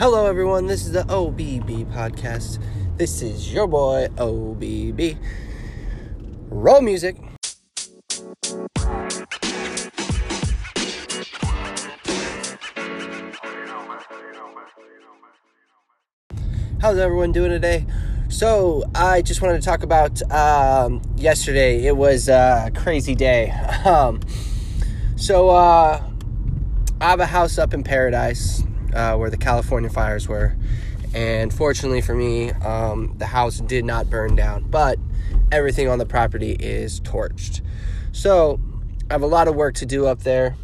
Hello, everyone. This is the OBB podcast. This is your boy, OBB. Roll music. How's everyone doing today? So, I just wanted to talk about um, yesterday. It was a crazy day. Um, so, uh, I have a house up in Paradise uh, where the California fires were. And fortunately for me, um, the house did not burn down, but everything on the property is torched. So I have a lot of work to do up there.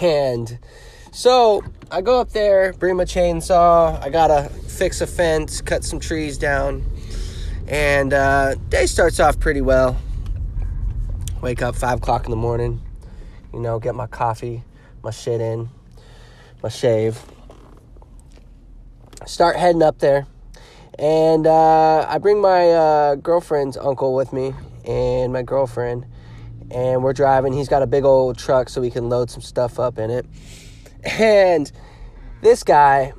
And so I go up there, bring my chainsaw. I gotta fix a fence, cut some trees down. And uh, day starts off pretty well. Wake up five o'clock in the morning, you know, get my coffee, my shit in, my shave. Start heading up there. And uh, I bring my uh, girlfriend's uncle with me and my girlfriend. And we're driving. He's got a big old truck so we can load some stuff up in it. And this guy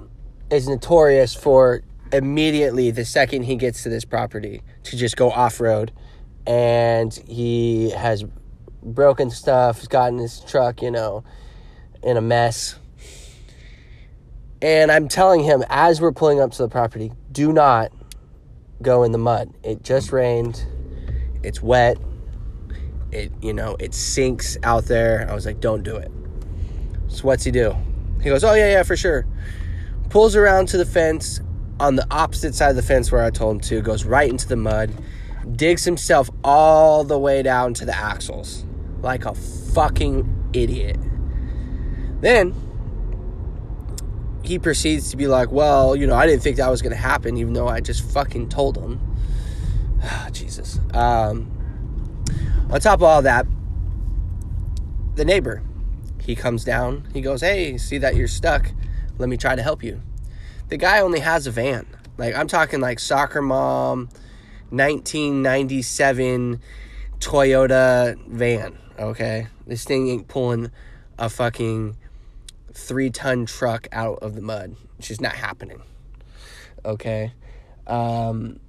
is notorious for immediately, the second he gets to this property, to just go off road. And he has broken stuff, he's gotten his truck, you know, in a mess. And I'm telling him as we're pulling up to the property, do not go in the mud. It just rained. It's wet. It, you know, it sinks out there. I was like, don't do it. So what's he do? He goes, oh, yeah, yeah, for sure. Pulls around to the fence on the opposite side of the fence where I told him to, goes right into the mud, digs himself all the way down to the axles like a fucking idiot. Then he proceeds to be like, well, you know, I didn't think that was going to happen, even though I just fucking told him. Oh, Jesus. Um, on top of all that, the neighbor, he comes down. He goes, hey, see that you're stuck. Let me try to help you. The guy only has a van. Like, I'm talking like soccer mom, 1997 Toyota van, okay? This thing ain't pulling a fucking three ton truck out of the mud. It's just not happening. Okay. Um,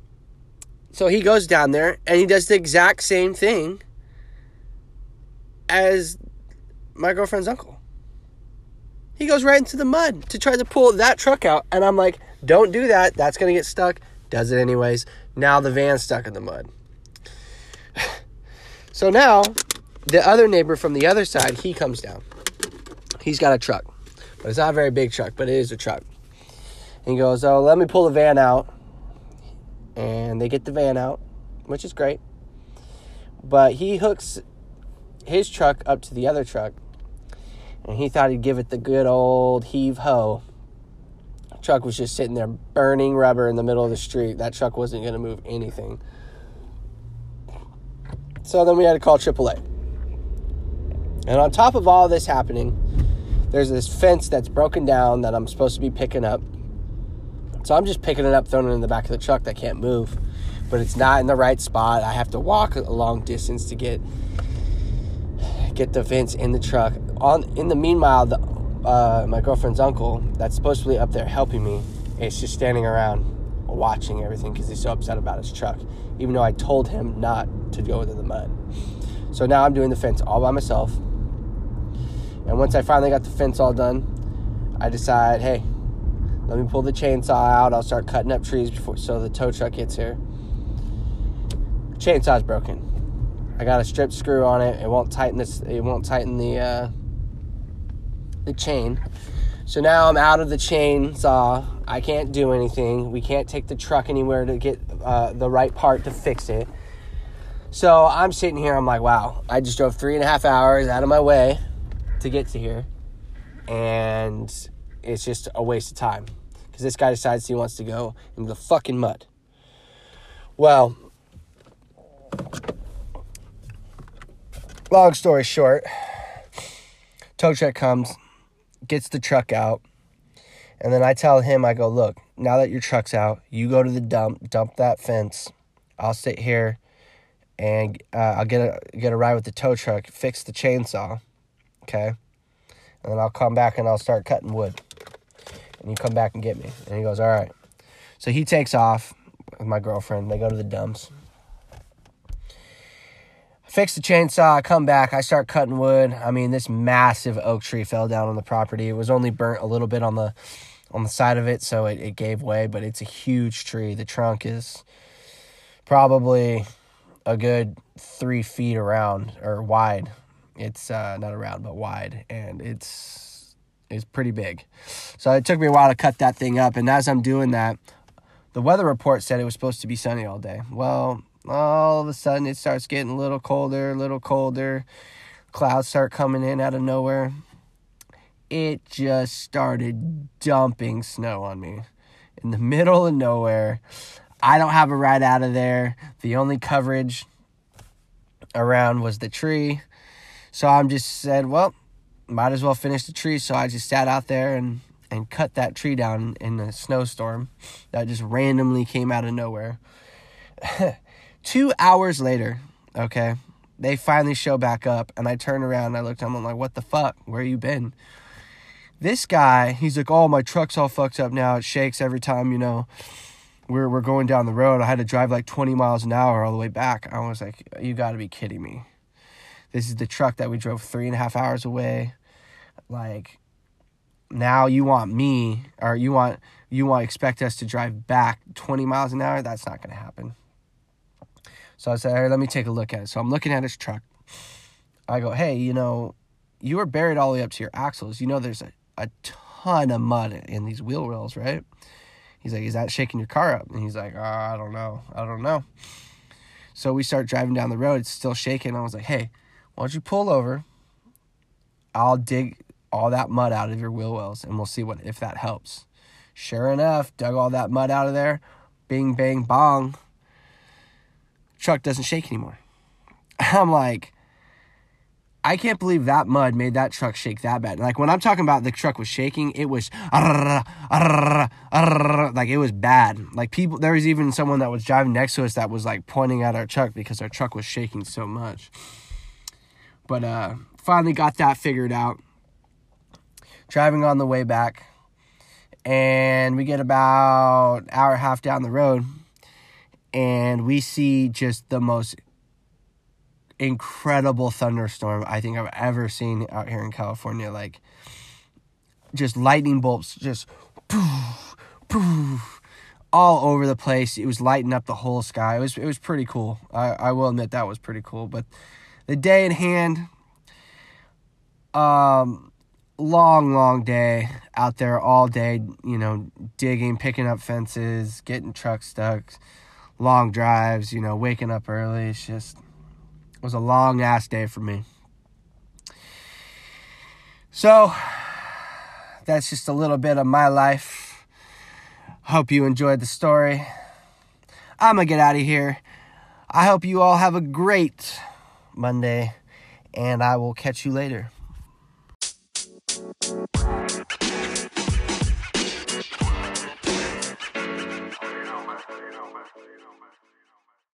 so he goes down there and he does the exact same thing as my girlfriend's uncle. He goes right into the mud to try to pull that truck out. And I'm like, don't do that. That's going to get stuck. Does it anyways. Now the van's stuck in the mud. so now the other neighbor from the other side, he comes down. He's got a truck. But it's not a very big truck, but it is a truck. And he goes, Oh, let me pull the van out. And they get the van out, which is great. But he hooks his truck up to the other truck. And he thought he'd give it the good old heave ho. Truck was just sitting there burning rubber in the middle of the street. That truck wasn't going to move anything. So then we had to call AAA. And on top of all this happening, there's this fence that's broken down that I'm supposed to be picking up. So I'm just picking it up, throwing it in the back of the truck that can't move. But it's not in the right spot. I have to walk a long distance to get get the fence in the truck. On in the meanwhile, the, uh, my girlfriend's uncle, that's supposed to be up there helping me, is just standing around watching everything because he's so upset about his truck, even though I told him not to go into the mud. So now I'm doing the fence all by myself. And once I finally got the fence all done, I decide, hey, let me pull the chainsaw out. I'll start cutting up trees before so the tow truck gets here. Chainsaw's broken. I got a strip screw on it. It won't tighten this. It won't tighten the uh, the chain. So now I'm out of the chainsaw. I can't do anything. We can't take the truck anywhere to get uh, the right part to fix it. So I'm sitting here. I'm like, wow. I just drove three and a half hours out of my way to get to here, and it's just a waste of time because this guy decides he wants to go into the fucking mud. Well, long story short, tow truck comes, gets the truck out, and then I tell him, I go, look, now that your truck's out, you go to the dump, dump that fence. I'll sit here and uh, I'll get a get a ride with the tow truck, fix the chainsaw, okay, and then I'll come back and I'll start cutting wood. and you come back and get me. And he goes, all right. So he takes off with my girlfriend. They go to the dumps. I fix the chainsaw, I come back, I start cutting wood. I mean, this massive oak tree fell down on the property. It was only burnt a little bit on the on the side of it, so it, it gave way, but it's a huge tree. The trunk is probably a good three feet around or wide. It's uh, not around, but wide, and it's it's pretty big. So it took me a while to cut that thing up, and as I'm doing that, the weather report said it was supposed to be sunny all day. Well, all of a sudden it starts getting a little colder, a little colder. Clouds start coming in out of nowhere. It just started dumping snow on me in the middle of nowhere. I don't have a ride out of there. The only coverage around was the tree. So I'm just said, well, might as well finish the tree. So I just sat out there and and cut that tree down in a snowstorm that just randomly came out of nowhere. Two hours later, okay, they finally show back up, and I turn around and I looked at them. I'm like, what the fuck? Where you been? This guy, he's like, oh, my truck's all fucked up now. It shakes every time, you know, we're, we're going down the road. I had to drive like 20 miles an hour all the way back. I was like, you gotta be kidding me. This is the truck that we drove three and a half hours away. Like, now you want me, or you want, you want expect us to drive back 20 miles an hour? That's not gonna happen. So I said, hey, let me take a look at it. So I'm looking at his truck. I go, hey, you know, you were buried all the way up to your axles. You know, there's a, a ton of mud in these wheel wells, right? He's like, is that shaking your car up? And he's like, oh, I don't know. I don't know. So we start driving down the road. It's still shaking. I was like, hey, why don't you pull over? I'll dig all that mud out of your wheel wells and we'll see what if that helps. Sure enough, dug all that mud out of there. Bing, bang, bong truck doesn't shake anymore. I'm like, I can't believe that mud made that truck shake that bad. Like when I'm talking about the truck was shaking, it was like it was bad. Like people, there was even someone that was driving next to us that was like pointing at our truck because our truck was shaking so much. But uh, finally got that figured out. Driving on the way back, and we get about hour and a half down the road and we see just the most incredible thunderstorm I think I've ever seen out here in California. Like, just lightning bolts, just poof, poof, all over the place. It was lighting up the whole sky. It was it was pretty cool. I, I will admit that was pretty cool. But the day in hand, um, long, long day out there all day. You know, digging, picking up fences, getting trucks stuck long drives, you know, waking up early. It's just it was a long ass day for me. So that's just a little bit of my life. Hope you enjoyed the story. I'm gonna get out of here. I hope you all have a great Monday, and I will catch you later.